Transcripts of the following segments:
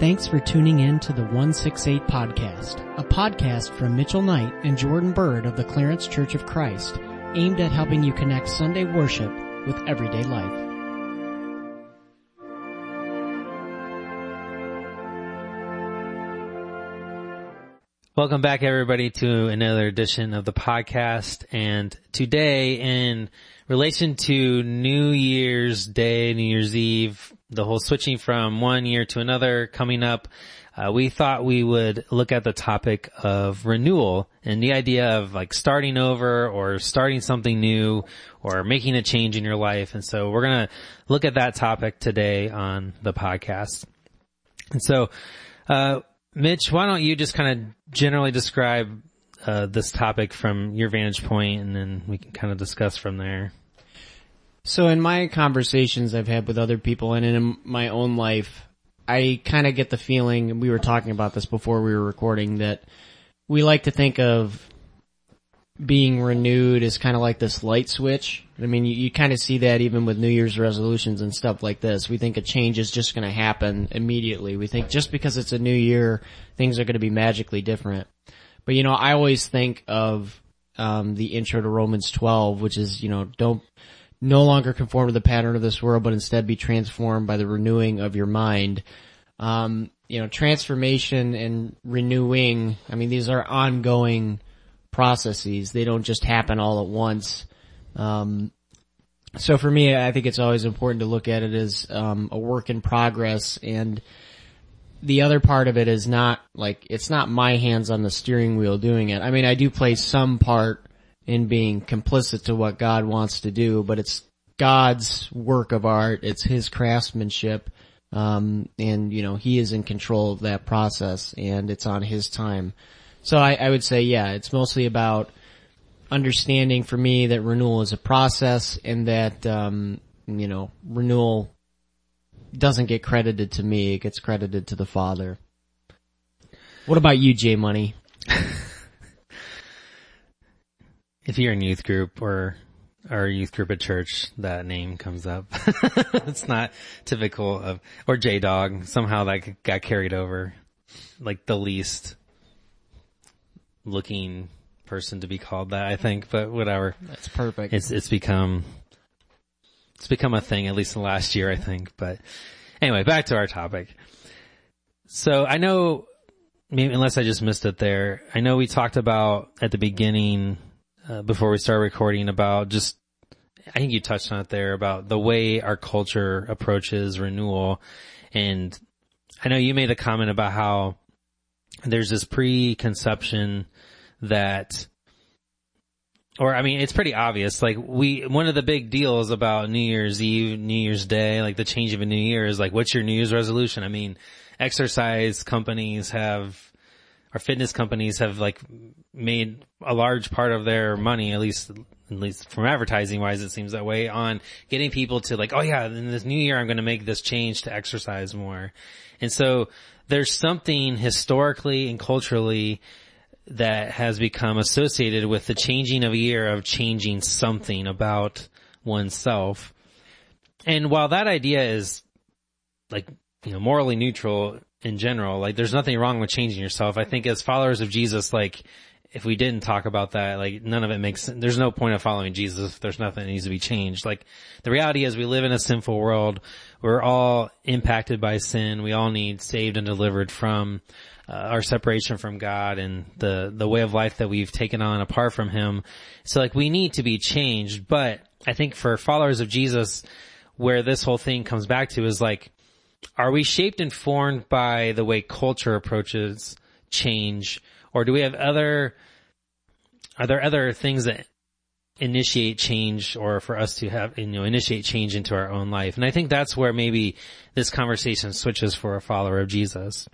Thanks for tuning in to the 168 Podcast, a podcast from Mitchell Knight and Jordan Bird of the Clarence Church of Christ, aimed at helping you connect Sunday worship with everyday life. Welcome back everybody to another edition of the podcast. And today in relation to New Year's Day, New Year's Eve, the whole switching from one year to another coming up, uh, we thought we would look at the topic of renewal and the idea of like starting over or starting something new or making a change in your life. And so we're going to look at that topic today on the podcast. And so, uh, Mitch, why don't you just kind of generally describe uh, this topic from your vantage point, and then we can kind of discuss from there. So, in my conversations I've had with other people, and in my own life, I kind of get the feeling, and we were talking about this before we were recording, that we like to think of being renewed is kind of like this light switch. I mean, you, you kind of see that even with New Year's resolutions and stuff like this. We think a change is just going to happen immediately. We think just because it's a new year, things are going to be magically different. But you know, I always think of um, the intro to Romans 12, which is you know, don't no longer conform to the pattern of this world, but instead be transformed by the renewing of your mind. Um, you know, transformation and renewing. I mean, these are ongoing processes. They don't just happen all at once. Um, so for me, I think it's always important to look at it as um, a work in progress and the other part of it is not like it's not my hands on the steering wheel doing it. I mean, I do play some part in being complicit to what God wants to do, but it's God's work of art. It's His craftsmanship. Um, and you know, He is in control of that process and it's on His time. So I, I would say, yeah, it's mostly about understanding for me that renewal is a process and that, um, you know, renewal doesn't get credited to me, it gets credited to the Father. What about you, J Money? if you're in youth group or our youth group at church, that name comes up. it's not typical of, or J Dog. Somehow that got carried over. Like the least looking person to be called that, I think, but whatever. That's perfect. It's, it's become, it's become a thing, at least in the last year, I think, but anyway, back to our topic. So I know, maybe, unless I just missed it there, I know we talked about at the beginning, uh, before we started recording about just, I think you touched on it there about the way our culture approaches renewal. And I know you made a comment about how there's this preconception that or I mean, it's pretty obvious. Like we, one of the big deals about New Year's Eve, New Year's Day, like the change of a new year is like, what's your New Year's resolution? I mean, exercise companies have, or fitness companies have like made a large part of their money, at least, at least from advertising wise, it seems that way on getting people to like, oh yeah, in this new year, I'm going to make this change to exercise more. And so there's something historically and culturally that has become associated with the changing of a year of changing something about oneself. And while that idea is like, you know, morally neutral in general, like there's nothing wrong with changing yourself. I think as followers of Jesus, like if we didn't talk about that, like none of it makes sense. There's no point of following Jesus if there's nothing that needs to be changed. Like the reality is we live in a sinful world. We're all impacted by sin. We all need saved and delivered from uh, our separation from God and the the way of life that we've taken on apart from Him. So like we need to be changed, but I think for followers of Jesus, where this whole thing comes back to is like, are we shaped and formed by the way culture approaches change, or do we have other? Are there other things that initiate change or for us to have, you know, initiate change into our own life. And I think that's where maybe this conversation switches for a follower of Jesus.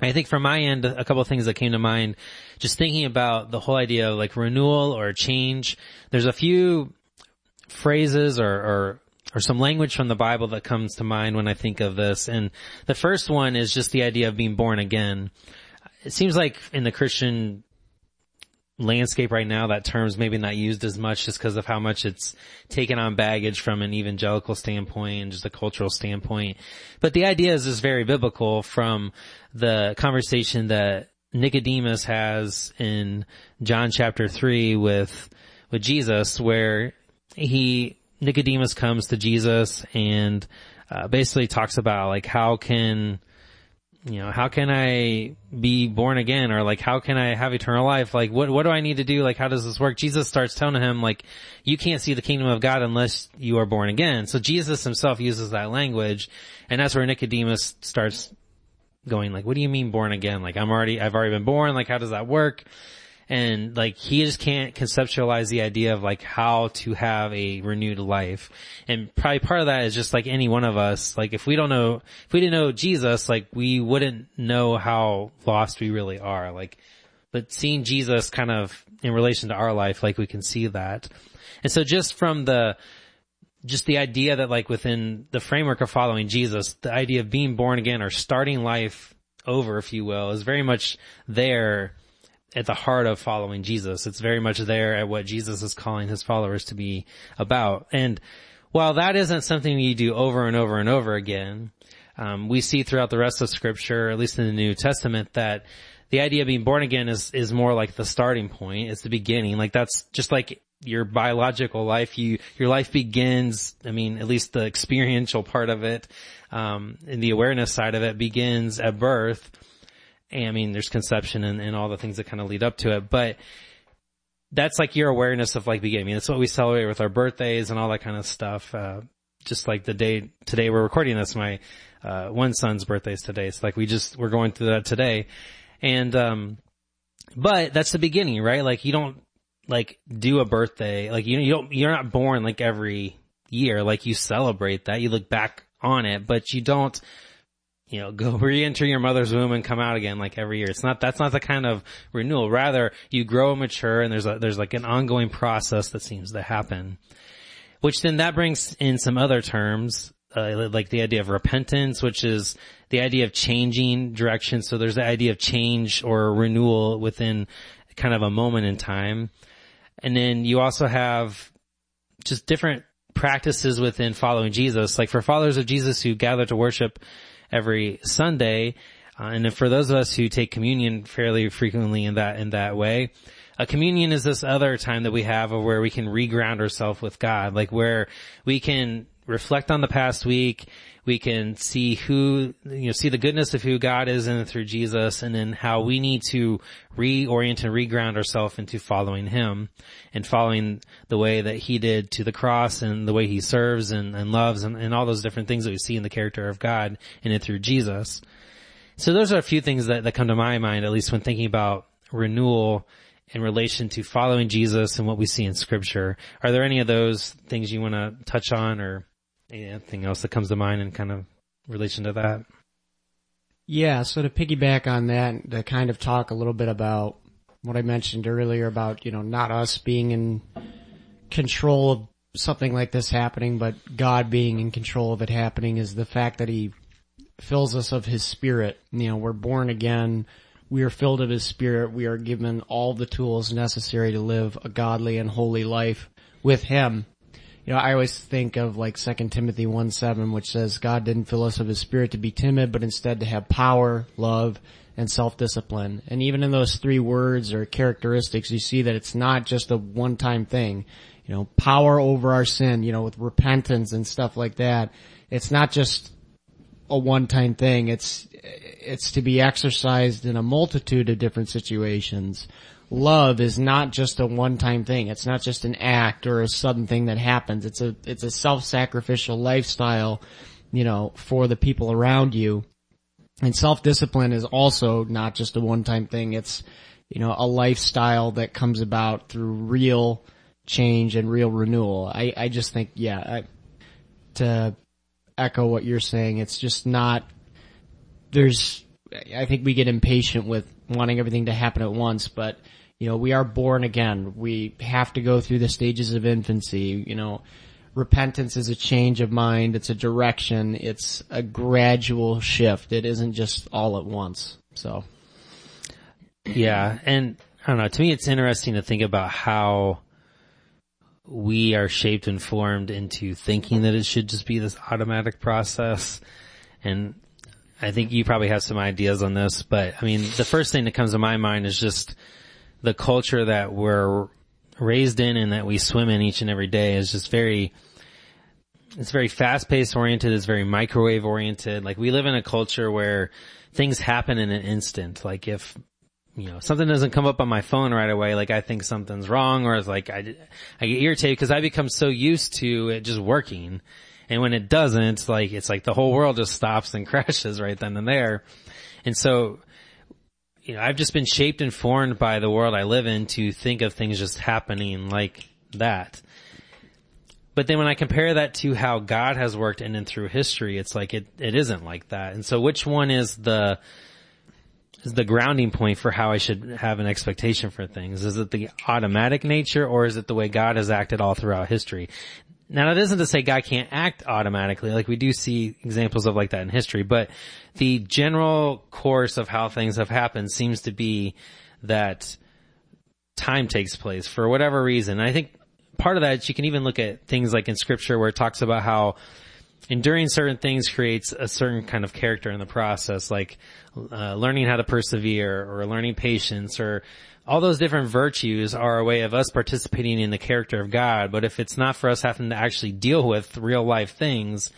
I think from my end, a couple of things that came to mind, just thinking about the whole idea of like renewal or change. There's a few phrases or, or, or some language from the Bible that comes to mind when I think of this. And the first one is just the idea of being born again. It seems like in the Christian landscape right now, that term's maybe not used as much just because of how much it's taken on baggage from an evangelical standpoint and just a cultural standpoint. But the idea is, is very biblical from the conversation that Nicodemus has in John chapter three with, with Jesus where he, Nicodemus comes to Jesus and uh, basically talks about like how can, you know, how can I be born again or like how can I have eternal life? Like what, what do I need to do? Like how does this work? Jesus starts telling him like you can't see the kingdom of God unless you are born again. So Jesus himself uses that language and that's where Nicodemus starts going like, what do you mean born again? Like I'm already, I've already been born. Like how does that work? And like he just can't conceptualize the idea of like how to have a renewed life. And probably part of that is just like any one of us, like if we don't know, if we didn't know Jesus, like we wouldn't know how lost we really are. Like, but seeing Jesus kind of in relation to our life, like we can see that. And so just from the, just the idea that like within the framework of following Jesus, the idea of being born again or starting life over, if you will, is very much there at the heart of following Jesus. It's very much there at what Jesus is calling his followers to be about. And while that isn't something you do over and over and over again, um, we see throughout the rest of scripture, at least in the New Testament, that the idea of being born again is, is more like the starting point. It's the beginning. Like that's just like your biological life. You, your life begins, I mean, at least the experiential part of it, um, and the awareness side of it begins at birth I mean, there's conception and, and all the things that kind of lead up to it, but that's like your awareness of like beginning. I mean, that's what we celebrate with our birthdays and all that kind of stuff. Uh, just like the day today we're recording this, my, uh, one son's birthday is today. It's like we just, we're going through that today. And, um, but that's the beginning, right? Like you don't like do a birthday, like you, you don't, you're not born like every year. Like you celebrate that, you look back on it, but you don't, you know, go re-enter your mother's womb and come out again like every year. It's not, that's not the kind of renewal. Rather, you grow and mature and there's a, there's like an ongoing process that seems to happen. Which then that brings in some other terms, uh, like the idea of repentance, which is the idea of changing direction. So there's the idea of change or renewal within kind of a moment in time. And then you also have just different practices within following Jesus. Like for followers of Jesus who gather to worship, every Sunday. Uh, and for those of us who take communion fairly frequently in that, in that way, a communion is this other time that we have of where we can reground ourselves with God, like where we can reflect on the past week. We can see who, you know, see the goodness of who God is in through Jesus and then how we need to reorient and reground ourselves into following Him and following the way that He did to the cross and the way He serves and, and loves and, and all those different things that we see in the character of God in it through Jesus. So those are a few things that, that come to my mind, at least when thinking about renewal in relation to following Jesus and what we see in scripture. Are there any of those things you want to touch on or anything else that comes to mind in kind of relation to that? Yeah, so to piggyback on that, to kind of talk a little bit about what I mentioned earlier about, you know, not us being in control of something like this happening, but God being in control of it happening is the fact that He fills us of His Spirit. You know, we're born again. We are filled of His Spirit. We are given all the tools necessary to live a godly and holy life with Him you know, I always think of like Second Timothy 1 7, which says, God didn't fill us of his spirit to be timid, but instead to have power, love, and self-discipline. And even in those three words or characteristics, you see that it's not just a one-time thing. You know, power over our sin, you know, with repentance and stuff like that. It's not just a one-time thing. It's, it's to be exercised in a multitude of different situations love is not just a one-time thing. It's not just an act or a sudden thing that happens. It's a, it's a self-sacrificial lifestyle, you know, for the people around you. And self-discipline is also not just a one-time thing. It's, you know, a lifestyle that comes about through real change and real renewal. I, I just think, yeah, I, to echo what you're saying, it's just not, there's, I think we get impatient with wanting everything to happen at once, but you know, we are born again. We have to go through the stages of infancy. You know, repentance is a change of mind. It's a direction. It's a gradual shift. It isn't just all at once. So. Yeah. And I don't know. To me, it's interesting to think about how we are shaped and formed into thinking that it should just be this automatic process. And I think you probably have some ideas on this, but I mean, the first thing that comes to my mind is just the culture that we're raised in and that we swim in each and every day is just very, it's very fast paced oriented. It's very microwave oriented. Like we live in a culture where things happen in an instant. Like if, you know, something doesn't come up on my phone right away, like I think something's wrong or it's like I, I get irritated because I become so used to it just working. And when it doesn't, like, it's like the whole world just stops and crashes right then and there. And so, you know, I've just been shaped and formed by the world I live in to think of things just happening like that. But then when I compare that to how God has worked in and through history, it's like it, it isn't like that. And so which one is the, is the grounding point for how I should have an expectation for things? Is it the automatic nature or is it the way God has acted all throughout history? Now that isn't to say God can't act automatically, like we do see examples of like that in history, but the general course of how things have happened seems to be that time takes place for whatever reason. And I think part of that, you can even look at things like in scripture where it talks about how enduring certain things creates a certain kind of character in the process, like uh, learning how to persevere or learning patience or all those different virtues are a way of us participating in the character of God. But if it's not for us having to actually deal with real life things,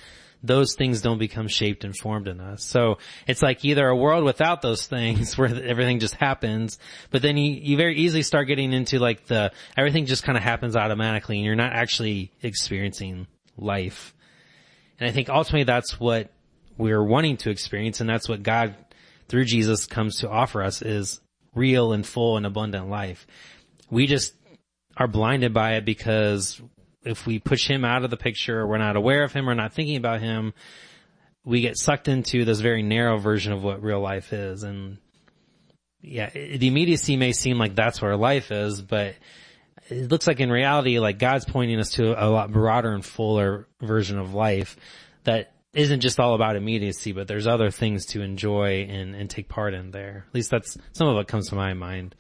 those things don't become shaped and formed in us. So it's like either a world without those things where everything just happens, but then you, you very easily start getting into like the, everything just kind of happens automatically and you're not actually experiencing life. And I think ultimately that's what we're wanting to experience and that's what God through Jesus comes to offer us is real and full and abundant life. We just are blinded by it because if we push him out of the picture, we're not aware of him, we're not thinking about him, we get sucked into this very narrow version of what real life is. And yeah, the immediacy may seem like that's where life is, but it looks like in reality, like God's pointing us to a lot broader and fuller version of life that isn't just all about immediacy, but there's other things to enjoy and, and take part in there. At least that's some of what comes to my mind.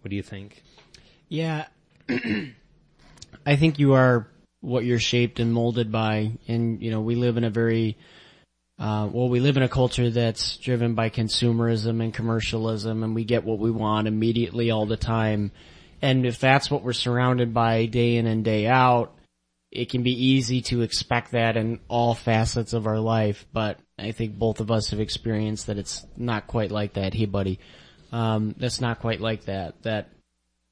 What do you think? Yeah. I think you are what you're shaped and molded by. And, you know, we live in a very, uh, well, we live in a culture that's driven by consumerism and commercialism and we get what we want immediately all the time. And if that's what we're surrounded by day in and day out, it can be easy to expect that in all facets of our life, but I think both of us have experienced that it's not quite like that. Hey buddy, um, that's not quite like that. That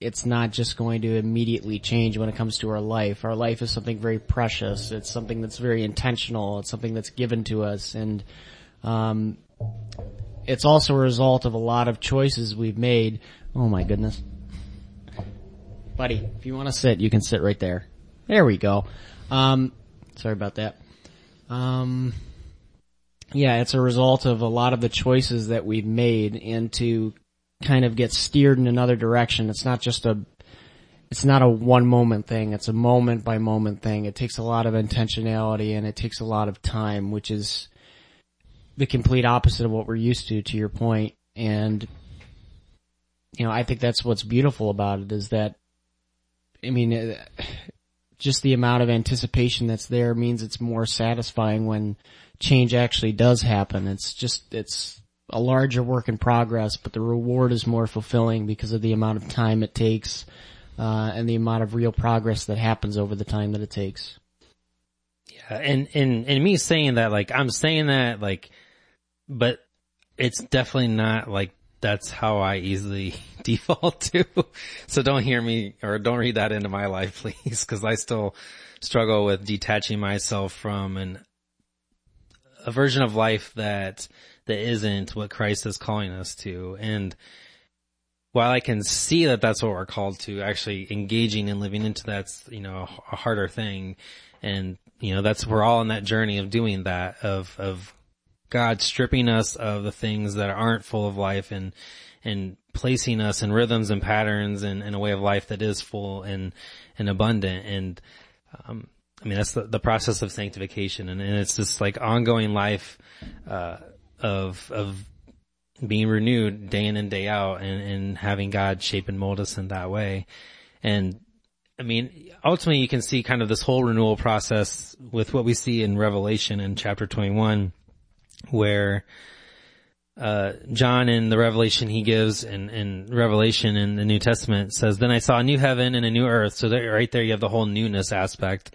it's not just going to immediately change when it comes to our life. Our life is something very precious. It's something that's very intentional. It's something that's given to us and, um, it's also a result of a lot of choices we've made. Oh my goodness. Buddy, if you want to sit, you can sit right there. There we go. Um, sorry about that. Um, yeah, it's a result of a lot of the choices that we've made and to kind of get steered in another direction. It's not just a, it's not a one moment thing. It's a moment by moment thing. It takes a lot of intentionality and it takes a lot of time, which is the complete opposite of what we're used to, to your point. And, you know, I think that's what's beautiful about it is that, I mean, just the amount of anticipation that's there means it's more satisfying when change actually does happen. It's just, it's a larger work in progress, but the reward is more fulfilling because of the amount of time it takes, uh, and the amount of real progress that happens over the time that it takes. Yeah, and, and, and me saying that, like, I'm saying that, like, but it's definitely not like that's how I easily default to. So don't hear me or don't read that into my life, please, because I still struggle with detaching myself from an a version of life that that isn't what Christ is calling us to. And while I can see that that's what we're called to, actually engaging and living into that's you know a harder thing, and you know that's we're all on that journey of doing that of of God stripping us of the things that aren't full of life and, and placing us in rhythms and patterns and in a way of life that is full and, and abundant. And, um, I mean, that's the, the process of sanctification and, and it's this like ongoing life, uh, of, of being renewed day in and day out and, and having God shape and mold us in that way. And I mean, ultimately you can see kind of this whole renewal process with what we see in Revelation in chapter 21 where uh, John in the revelation he gives in, in Revelation in the New Testament says, then I saw a new heaven and a new earth. So right there you have the whole newness aspect.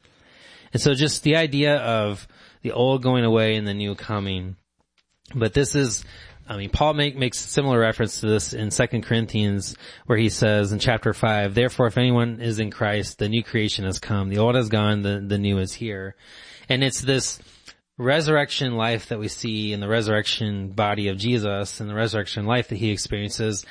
And so just the idea of the old going away and the new coming. But this is I mean, Paul make, makes similar reference to this in 2 Corinthians where he says in chapter 5, therefore if anyone is in Christ, the new creation has come. The old has gone, the, the new is here. And it's this resurrection life that we see in the resurrection body of Jesus and the resurrection life that he experiences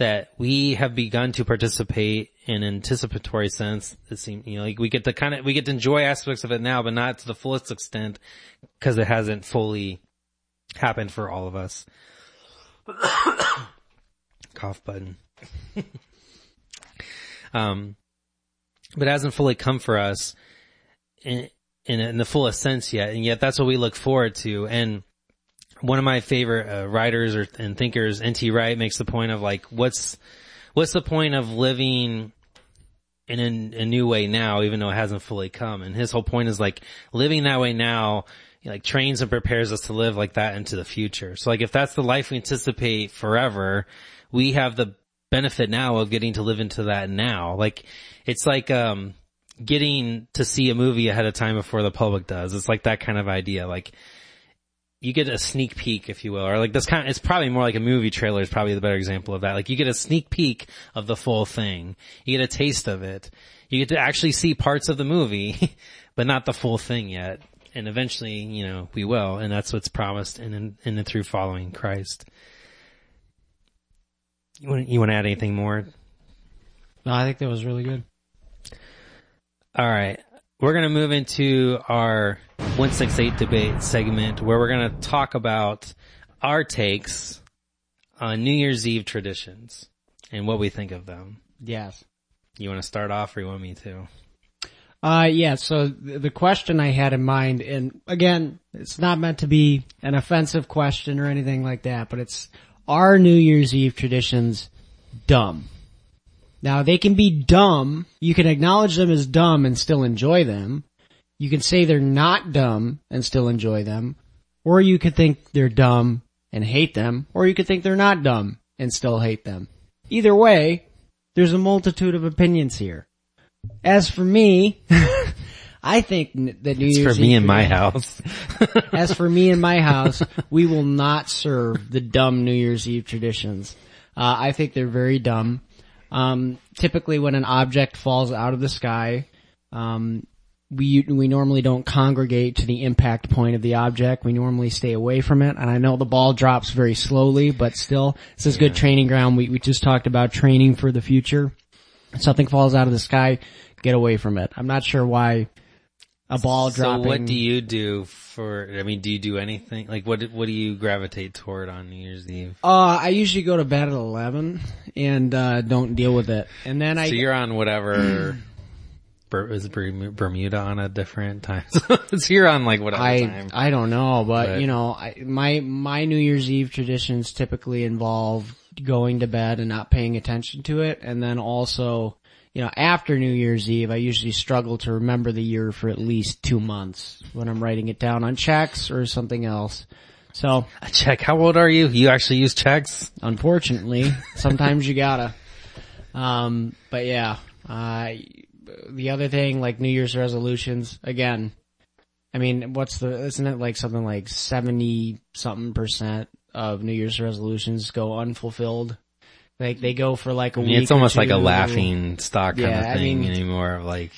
that we have begun to participate in anticipatory sense. It seems, you know, like we get to kind of, we get to enjoy aspects of it now, but not to the fullest extent because it hasn't fully happened for all of us. Cough button. um, but it hasn't fully come for us in, in, in, the fullest sense yet. And yet that's what we look forward to. And one of my favorite uh, writers or, and thinkers, N.T. Wright makes the point of like, what's, what's the point of living in a, a new way now, even though it hasn't fully come? And his whole point is like living that way now like trains and prepares us to live like that into the future. So like if that's the life we anticipate forever, we have the benefit now of getting to live into that now. Like it's like um getting to see a movie ahead of time before the public does. It's like that kind of idea. Like you get a sneak peek, if you will, or like this kind of, it's probably more like a movie trailer is probably the better example of that. Like you get a sneak peek of the full thing. You get a taste of it. You get to actually see parts of the movie, but not the full thing yet and eventually, you know, we will, and that's what's promised in in, in through following Christ. You want you want to add anything more? No, I think that was really good. All right, we're gonna move into our one six eight debate segment where we're gonna talk about our takes on New Year's Eve traditions and what we think of them. Yes. You want to start off, or you want me to? Uh, yeah, so the question I had in mind, and again, it's not meant to be an offensive question or anything like that, but it's, are New Year's Eve traditions dumb? Now they can be dumb, you can acknowledge them as dumb and still enjoy them. You can say they're not dumb and still enjoy them, or you could think they're dumb and hate them, or you could think they're not dumb and still hate them. Either way, there's a multitude of opinions here. As for me, I think that New it's Year's for me Eve in my house. as for me in my house, we will not serve the dumb New Year's Eve traditions. Uh, I think they're very dumb. Um, typically when an object falls out of the sky, um, we, we normally don't congregate to the impact point of the object. We normally stay away from it. And I know the ball drops very slowly, but still, this is good training ground. We, we just talked about training for the future something falls out of the sky, get away from it. I'm not sure why a ball so dropping. what do you do for, I mean, do you do anything? Like what, what do you gravitate toward on New Year's Eve? Uh, I usually go to bed at 11 and, uh, don't deal with it. And then I. So you're on whatever, is Bermuda on a different time? so you're on like whatever I, time. I don't know, but, But- you know, I, my, my New Year's Eve traditions typically involve going to bed and not paying attention to it. And then also, you know, after New Year's Eve, I usually struggle to remember the year for at least two months when I'm writing it down on checks or something else. So, A check. How old are you? You actually use checks? unfortunately, sometimes you gotta. Um, but yeah, uh, the other thing, like New Year's resolutions, again, I mean, what's the, isn't it like something like 70 something percent of New Year's resolutions go unfulfilled? Like they go for like a I mean, week. it's almost like a laughing stock kind Yeah, of I thing mean- anymore of like,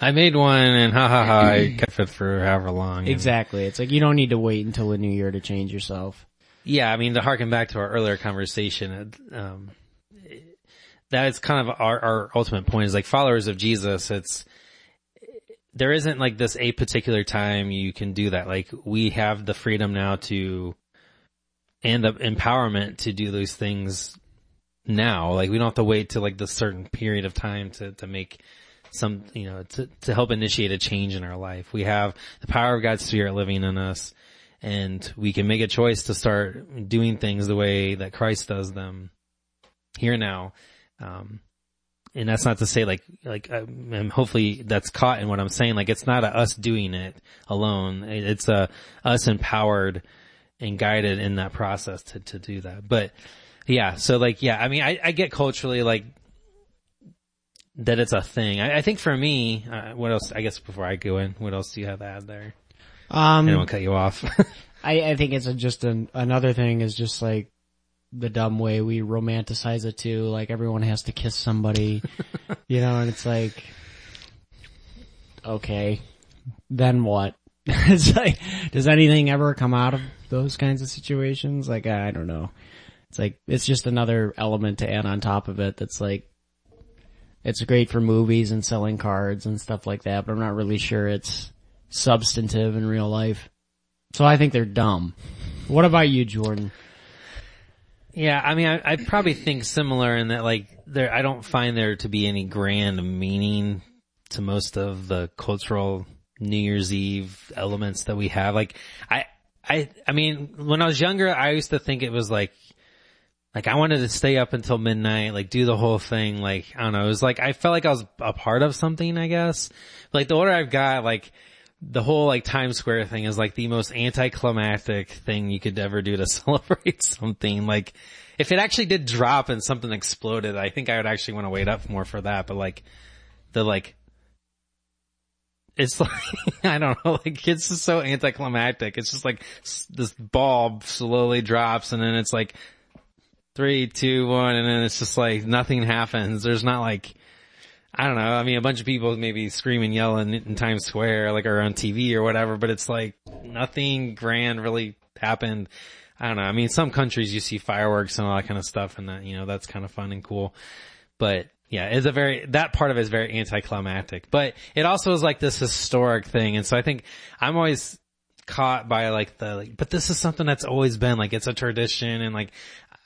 I made one and ha ha ha, I kept it for however long. Exactly. It's like you don't need to wait until the new year to change yourself. yeah, I mean, to harken back to our earlier conversation, um, that is kind of our, our ultimate point is like followers of Jesus. It's, there isn't like this a particular time you can do that. Like we have the freedom now to, and the empowerment to do those things now. Like we don't have to wait till like the certain period of time to, to make some, you know, to, to help initiate a change in our life. We have the power of God's spirit living in us and we can make a choice to start doing things the way that Christ does them here now. Um, and that's not to say like, like, hopefully that's caught in what I'm saying. Like it's not us doing it alone. It's a us empowered and guided in that process to, to do that. But yeah, so like, yeah, I mean, I, I get culturally like that it's a thing. I, I think for me, uh, what else, I guess before I go in, what else do you have to add there? Um, I don't cut you off. I, I think it's a, just an, another thing is just like the dumb way we romanticize it too. Like everyone has to kiss somebody, you know, and it's like, okay, then what? it's like, does anything ever come out of those kinds of situations? Like, I don't know. It's like, it's just another element to add on top of it that's like, it's great for movies and selling cards and stuff like that, but I'm not really sure it's substantive in real life. So I think they're dumb. What about you, Jordan? Yeah, I mean, I, I probably think similar in that like there, I don't find there to be any grand meaning to most of the cultural New Year's Eve elements that we have. Like, I, I, I mean, when I was younger, I used to think it was like, like I wanted to stay up until midnight, like do the whole thing. Like, I don't know, it was like, I felt like I was a part of something, I guess. Like the order I've got, like, the whole like Times Square thing is like the most anticlimactic thing you could ever do to celebrate something. Like, if it actually did drop and something exploded, I think I would actually want to wait up more for that. But like, the like, it's like, I don't know, like it's just so anticlimactic. It's just like this bulb slowly drops and then it's like three, two, one, and then it's just like nothing happens. There's not like, I don't know. I mean, a bunch of people maybe screaming, yelling in Times Square, like or on TV or whatever, but it's like nothing grand really happened. I don't know. I mean, some countries you see fireworks and all that kind of stuff and that, you know, that's kind of fun and cool. But yeah, it's a very, that part of it is very anticlimactic, but it also is like this historic thing. And so I think I'm always caught by like the, like, but this is something that's always been like, it's a tradition and like,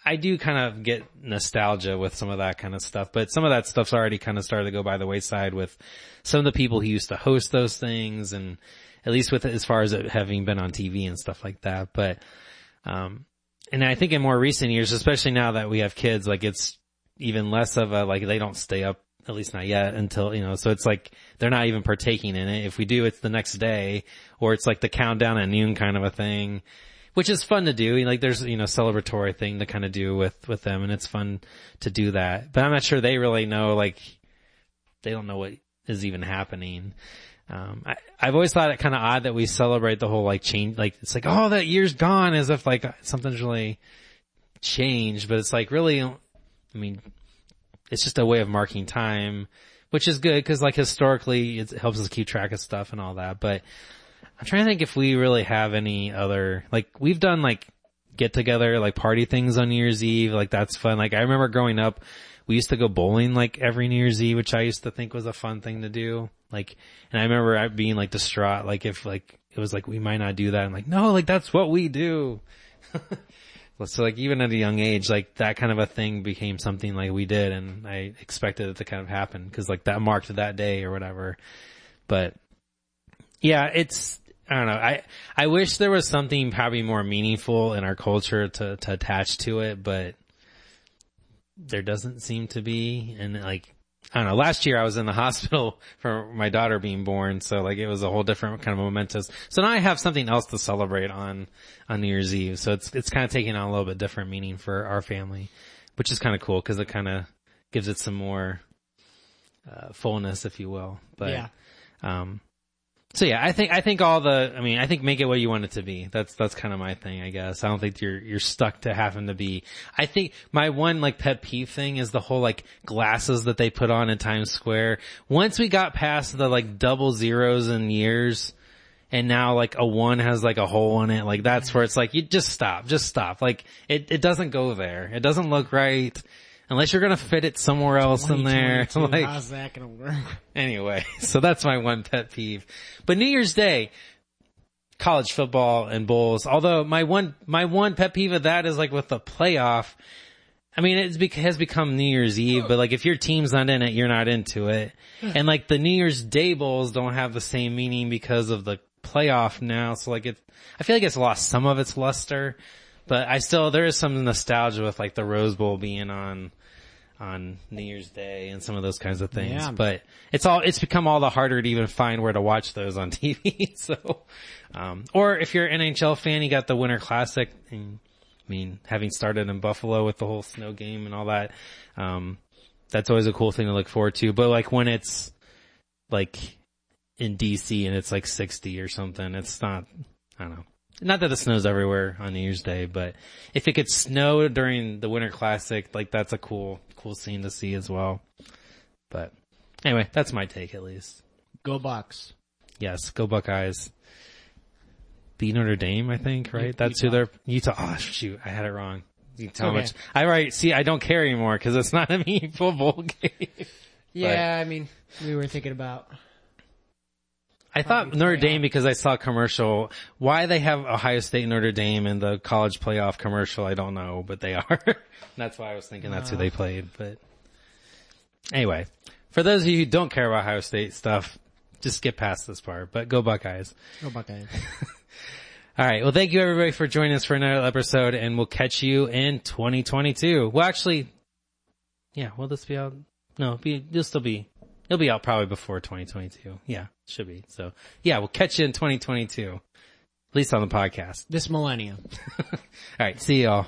I do kind of get nostalgia with some of that kind of stuff, but some of that stuff's already kind of started to go by the wayside with some of the people who used to host those things and at least with as far as it having been on TV and stuff like that. But, um, and I think in more recent years, especially now that we have kids, like it's even less of a, like they don't stay up, at least not yet until, you know, so it's like they're not even partaking in it. If we do, it's the next day or it's like the countdown at noon kind of a thing which is fun to do. Like there's, you know, celebratory thing to kind of do with, with them and it's fun to do that. But I'm not sure they really know, like, they don't know what is even happening. Um, I, I've always thought it kind of odd that we celebrate the whole like change, like it's like, oh, that year's gone as if like something's really changed, but it's like really, I mean, it's just a way of marking time, which is good because like historically it helps us keep track of stuff and all that, but I'm trying to think if we really have any other, like we've done like get together, like party things on New Year's Eve. Like that's fun. Like I remember growing up, we used to go bowling like every New Year's Eve, which I used to think was a fun thing to do. Like, and I remember being like distraught, like if like, it was like, we might not do that. I'm like, no, like that's what we do. so like even at a young age, like that kind of a thing became something like we did and I expected it to kind of happen because like that marked that day or whatever. But yeah, it's, I don't know. I, I wish there was something probably more meaningful in our culture to, to attach to it, but there doesn't seem to be. And like, I don't know, last year I was in the hospital for my daughter being born, so like it was a whole different kind of momentous. So now I have something else to celebrate on, on New Year's Eve. So it's, it's kind of taking on a little bit different meaning for our family, which is kind of cool because it kind of gives it some more, uh, fullness, if you will. But, yeah. um, so yeah, I think, I think all the, I mean, I think make it what you want it to be. That's, that's kind of my thing, I guess. I don't think you're, you're stuck to having to be, I think my one like pet peeve thing is the whole like glasses that they put on in Times Square. Once we got past the like double zeros in years, and now like a one has like a hole in it. Like that's where it's like, you just stop, just stop. Like it, it doesn't go there. It doesn't look right unless you're going to fit it somewhere else in there. Like, how's that gonna work? Anyway, so that's my one pet peeve. But New Year's Day, college football and bowls. Although my one my one pet peeve of that is like with the playoff. I mean, it bec- has become New Year's Eve, but like if your team's not in it, you're not into it. And like the New Year's Day bowls don't have the same meaning because of the playoff now. So like it, I feel like it's lost some of its luster, but I still, there is some nostalgia with like the Rose Bowl being on, on New Year's Day and some of those kinds of things. Yeah. But it's all, it's become all the harder to even find where to watch those on TV. so, um, or if you're an NHL fan, you got the Winter Classic. And, I mean, having started in Buffalo with the whole snow game and all that, um, that's always a cool thing to look forward to. But like when it's like in DC and it's like 60 or something, it's not, I don't know. Not that it snows everywhere on New Year's Day, but if it could snow during the Winter Classic, like that's a cool, cool scene to see as well. But anyway, that's my take at least. Go Bucks. Yes, go Buckeyes. Beat Notre Dame, I think, right? That's who they're, Utah. Oh shoot, I had it wrong. You tell Okay. much. I right, see, I don't care anymore because it's not a meaningful bowl game. Yeah, I mean, we were thinking about. I thought Notre. Dame because I saw a commercial. Why they have Ohio State Notre Dame in the college playoff commercial, I don't know, but they are. that's why I was thinking that's who they played. But anyway, for those of you who don't care about Ohio State stuff, just skip past this part, but go Buckeyes. Go Buckeyes. All right. Well, thank you everybody for joining us for another episode and we'll catch you in 2022. Well, actually, yeah, will this be out? No, be, it'll still be, it'll be out probably before 2022. Yeah, should be. So yeah, we'll catch you in 2022. At least on the podcast. this millennium. All right. See y'all.